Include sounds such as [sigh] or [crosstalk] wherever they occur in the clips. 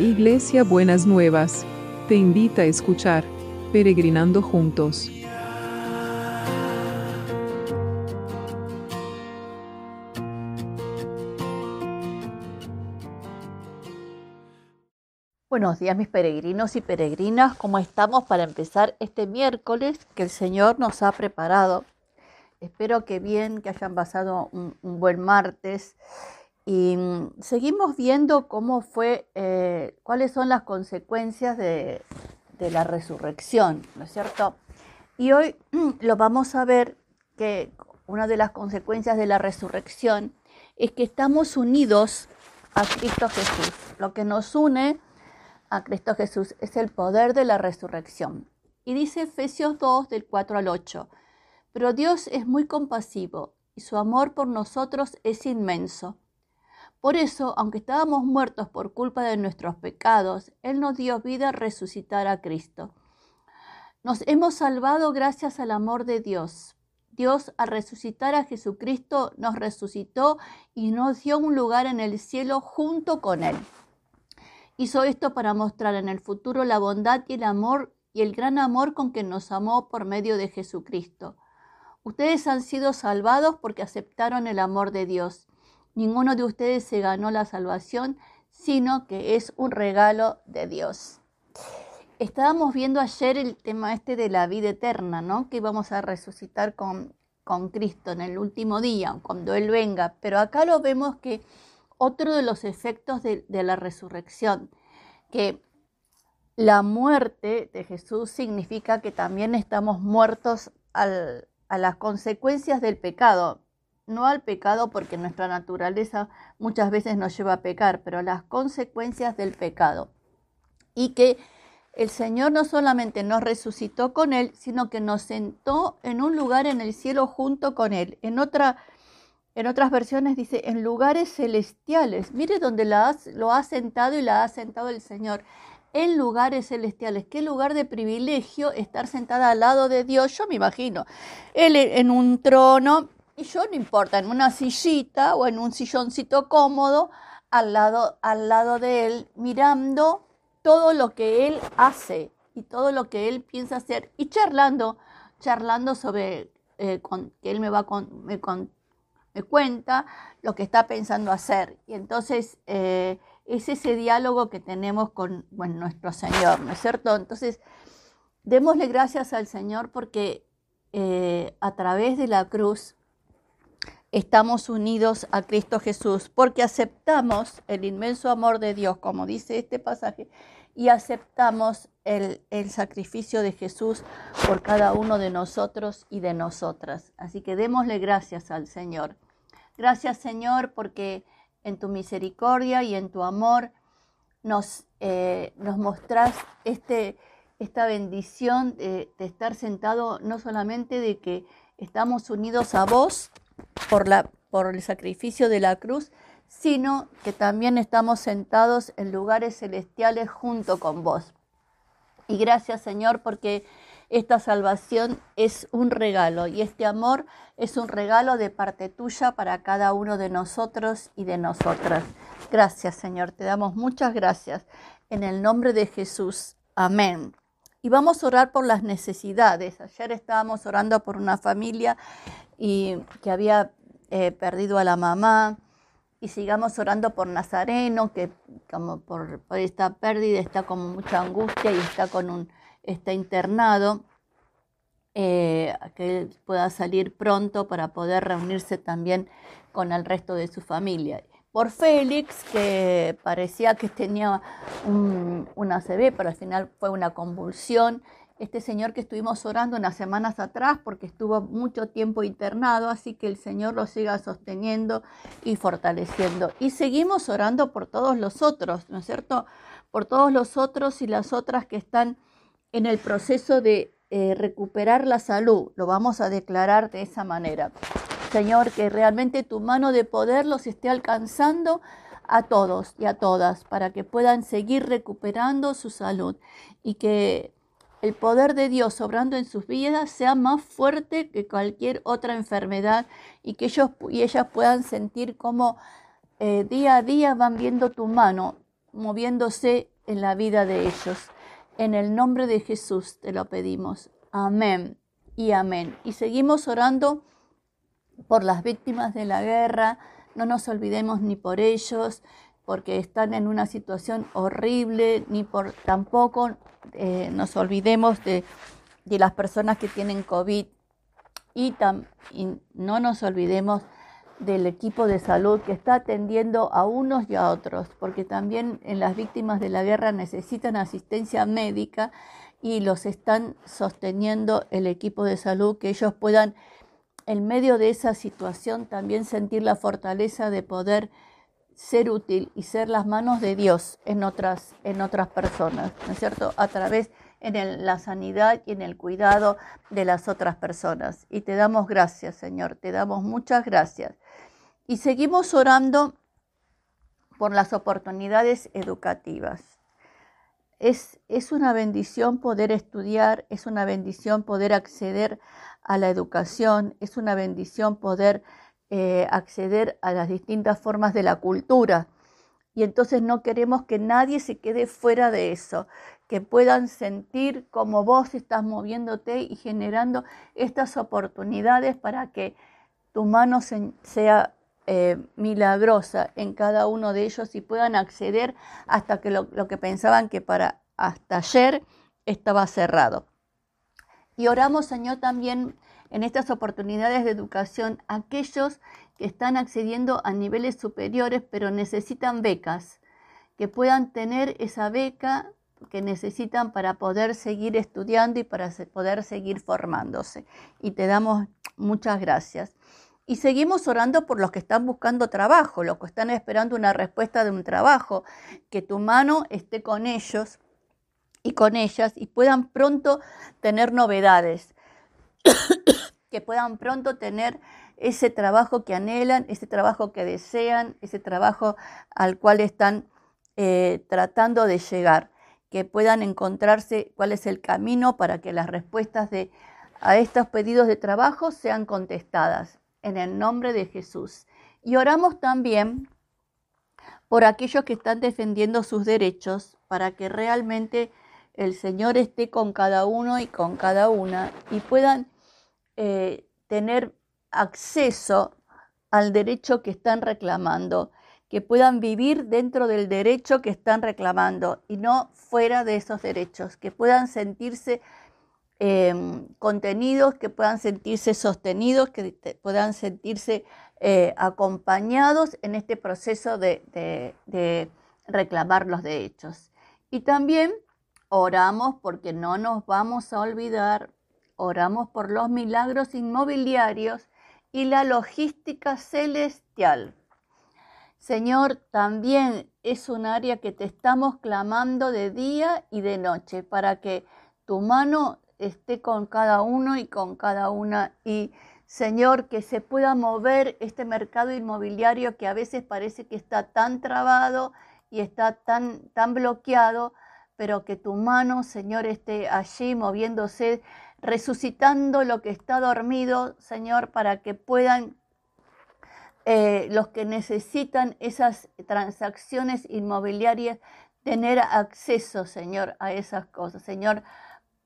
Iglesia Buenas Nuevas, te invita a escuchar Peregrinando Juntos. Buenos días mis peregrinos y peregrinas, ¿cómo estamos para empezar este miércoles que el Señor nos ha preparado? Espero que bien, que hayan pasado un, buen martes y mm, seguimos viendo cómo fue, eh, cuáles son las consecuencias de, de la resurrección, ¿no es cierto? Y hoy [clears throat] lo vamos a ver que una de las consecuencias de la resurrección es que estamos unidos a Cristo Jesús. Lo que nos une a Cristo Jesús es el poder de la resurrección. Y dice Efesios 2 del 4 al 8, pero Dios es muy compasivo y su amor por nosotros es inmenso. Por eso, aunque estábamos muertos por culpa de nuestros pecados, Él nos dio vida a resucitar a Cristo. Nos hemos salvado gracias al amor de Dios. Dios, al resucitar a Jesucristo, nos resucitó y nos dio un lugar en el cielo junto con Él. Hizo esto para mostrar en el futuro la bondad y el amor y el gran amor con que nos amó por medio de Jesucristo. Ustedes han sido salvados porque aceptaron el amor de Dios. Ninguno de ustedes se ganó la salvación, sino que es un regalo de Dios. Estábamos viendo ayer el tema este de la vida eterna, ¿no? Que íbamos a resucitar con, con Cristo en el último día, cuando Él venga. Pero acá lo vemos que otro de los efectos de, la resurrección, que la muerte de Jesús significa que también estamos muertos a las consecuencias del pecado no al pecado porque nuestra naturaleza muchas veces nos lleva a pecar, pero las consecuencias del pecado. Y que el Señor no solamente nos resucitó con Él, sino que nos sentó en un lugar en el cielo junto con Él. En, otra, en otras versiones dice, en lugares celestiales. Mire donde la, lo ha sentado y la ha sentado el Señor. En lugares celestiales. Qué lugar de privilegio estar sentada al lado de Dios. Yo me imagino. Él en un trono y yo no importa, en una sillita o en un silloncito cómodo al lado, al lado de él, mirando todo lo que él hace y todo lo que él piensa hacer y charlando, charlando sobre eh, que él me va con, me, me, cuenta lo que está pensando hacer. Y entonces eh, es ese diálogo que tenemos con nuestro Señor, ¿no es cierto? Entonces, démosle gracias al Señor porque eh, a través de la cruz estamos unidos a Cristo Jesús, porque aceptamos el inmenso amor de Dios, como dice este pasaje, y aceptamos el, sacrificio de Jesús por cada uno de nosotros y de nosotras. Así que démosle gracias al Señor. Gracias Señor, porque en tu misericordia y en tu amor nos, eh, nos mostrás este, esta bendición de estar sentado, no solamente de que estamos unidos a vos, por, la, por el sacrificio de la cruz, sino que también estamos sentados en lugares celestiales junto con vos. Y gracias Señor porque esta salvación es un regalo y este amor es un regalo de parte tuya para cada uno de nosotros y de nosotras. Gracias Señor, te damos muchas gracias. En el nombre de Jesús. Amén. Y vamos a orar por las necesidades. Ayer estábamos orando por una familia y que había eh, perdido a la mamá. Y sigamos orando por Nazareno, que como por, esta pérdida está con mucha angustia y está con un está internado, eh, que él pueda salir pronto para poder reunirse también con el resto de su familia. Por Félix, que parecía que tenía un, una ACV, pero al final fue una convulsión este señor que estuvimos orando unas semanas atrás porque estuvo mucho tiempo internado, así que el Señor lo siga sosteniendo y fortaleciendo. Y seguimos orando por todos los otros, ¿no es cierto? Por todos los otros y las otras que están en el proceso de eh, recuperar la salud. Lo vamos a declarar de esa manera. Señor, que realmente tu mano de poder los esté alcanzando a todos y a todas para que puedan seguir recuperando su salud y que el poder de Dios obrando en sus vidas sea más fuerte que cualquier otra enfermedad y que ellos y ellas puedan sentir como eh, día a día van viendo tu mano moviéndose en la vida de ellos. En el nombre de Jesús te lo pedimos. Amén y amén. Y seguimos orando por las víctimas de la guerra. No nos olvidemos ni por ellos, porque están en una situación horrible, ni por tampoco eh, nos olvidemos de, las personas que tienen COVID y, y no nos olvidemos del equipo de salud que está atendiendo a unos y a otros, porque también en las víctimas de la guerra necesitan asistencia médica y los están sosteniendo el equipo de salud, que ellos puedan en medio de esa situación también sentir la fortaleza de poder ser útil y ser las manos de Dios en otras, en otras personas, ¿no es cierto? A través en la sanidad y en el cuidado de las otras personas. Y te damos gracias, Señor, te damos muchas gracias. Y seguimos orando por las oportunidades educativas. Es, es, una bendición poder estudiar, es una bendición poder acceder a la educación, es una bendición poder eh, acceder a las distintas formas de la cultura. Y entonces no queremos que nadie se quede fuera de eso, que puedan sentir como vos estás moviéndote y generando estas oportunidades para que tu mano sea eh, milagrosa en cada uno de ellos y puedan acceder hasta que lo, que pensaban que para hasta ayer estaba cerrado. Y oramos, Señor, también en estas oportunidades de educación aquellos que están accediendo a niveles superiores pero necesitan becas, que puedan tener esa beca que necesitan para poder seguir estudiando y para poder seguir formándose. Y te damos muchas gracias. Y seguimos orando por los que están buscando trabajo, los que están esperando una respuesta de un trabajo, que tu mano esté con ellos y con ellas y puedan pronto tener novedades, [coughs] que puedan pronto tener ese trabajo que anhelan, ese trabajo que desean, ese trabajo al cual están eh, tratando de llegar, que puedan encontrarse cuál es el camino para que las respuestas de, a estos pedidos de trabajo sean contestadas en el nombre de Jesús. Y oramos también por aquellos que están defendiendo sus derechos para que realmente el Señor esté con cada uno y con cada una y puedan eh, tener acceso al derecho que están reclamando, que puedan vivir dentro del derecho que están reclamando y no fuera de esos derechos, que puedan sentirse Em, contenidos que puedan sentirse sostenidos, que puedan sentirse eh, acompañados en este proceso de, de reclamar los derechos. Y también oramos porque no nos vamos a olvidar, oramos por los milagros inmobiliarios y la logística celestial. Señor, también es un área que te estamos clamando de día y de noche para que tu mano esté con cada uno y con cada una. Y Señor, que se pueda mover este mercado inmobiliario que a veces parece que está tan trabado y está tan, tan bloqueado, pero que tu mano, Señor, esté allí moviéndose, resucitando lo que está dormido, Señor, para que puedan eh, los que necesitan esas transacciones inmobiliarias tener acceso, Señor, a esas cosas. Señor,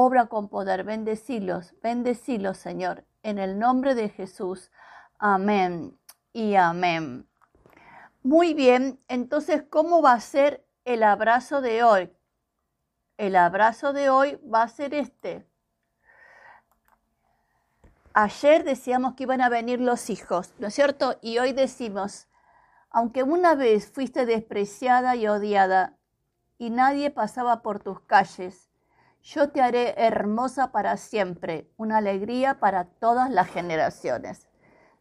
obra con poder. Bendecilos, bendecilos, Señor, en el nombre de Jesús. Amén y amén. Muy bien, entonces, ¿cómo va a ser el abrazo de hoy? El abrazo de hoy va a ser este. Ayer decíamos que iban a venir los hijos, ¿no es cierto? Y hoy decimos, aunque una vez fuiste despreciada y odiada y nadie pasaba por tus calles, yo te haré hermosa para siempre, una alegría para todas las generaciones.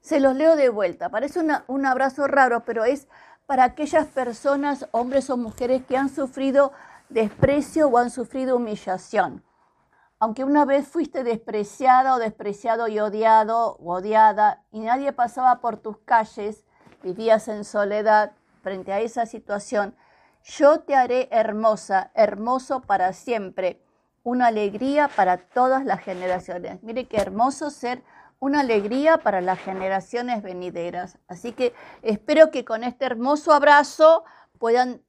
Se los leo de vuelta. Parece un abrazo raro, pero es para aquellas personas, hombres o mujeres, que han sufrido desprecio o han sufrido humillación. Aunque una vez fuiste despreciada o despreciado y odiado o odiada y nadie pasaba por tus calles, vivías en soledad frente a esa situación, yo te haré hermosa, hermoso para siempre una alegría para todas las generaciones. Mire qué hermoso ser una alegría para las generaciones venideras. Así que espero que con este hermoso abrazo puedan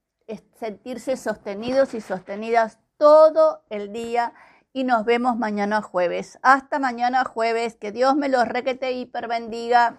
sentirse sostenidos y sostenidas todo el día y nos vemos mañana jueves. Hasta mañana jueves. Que Dios me los requete hiper bendiga.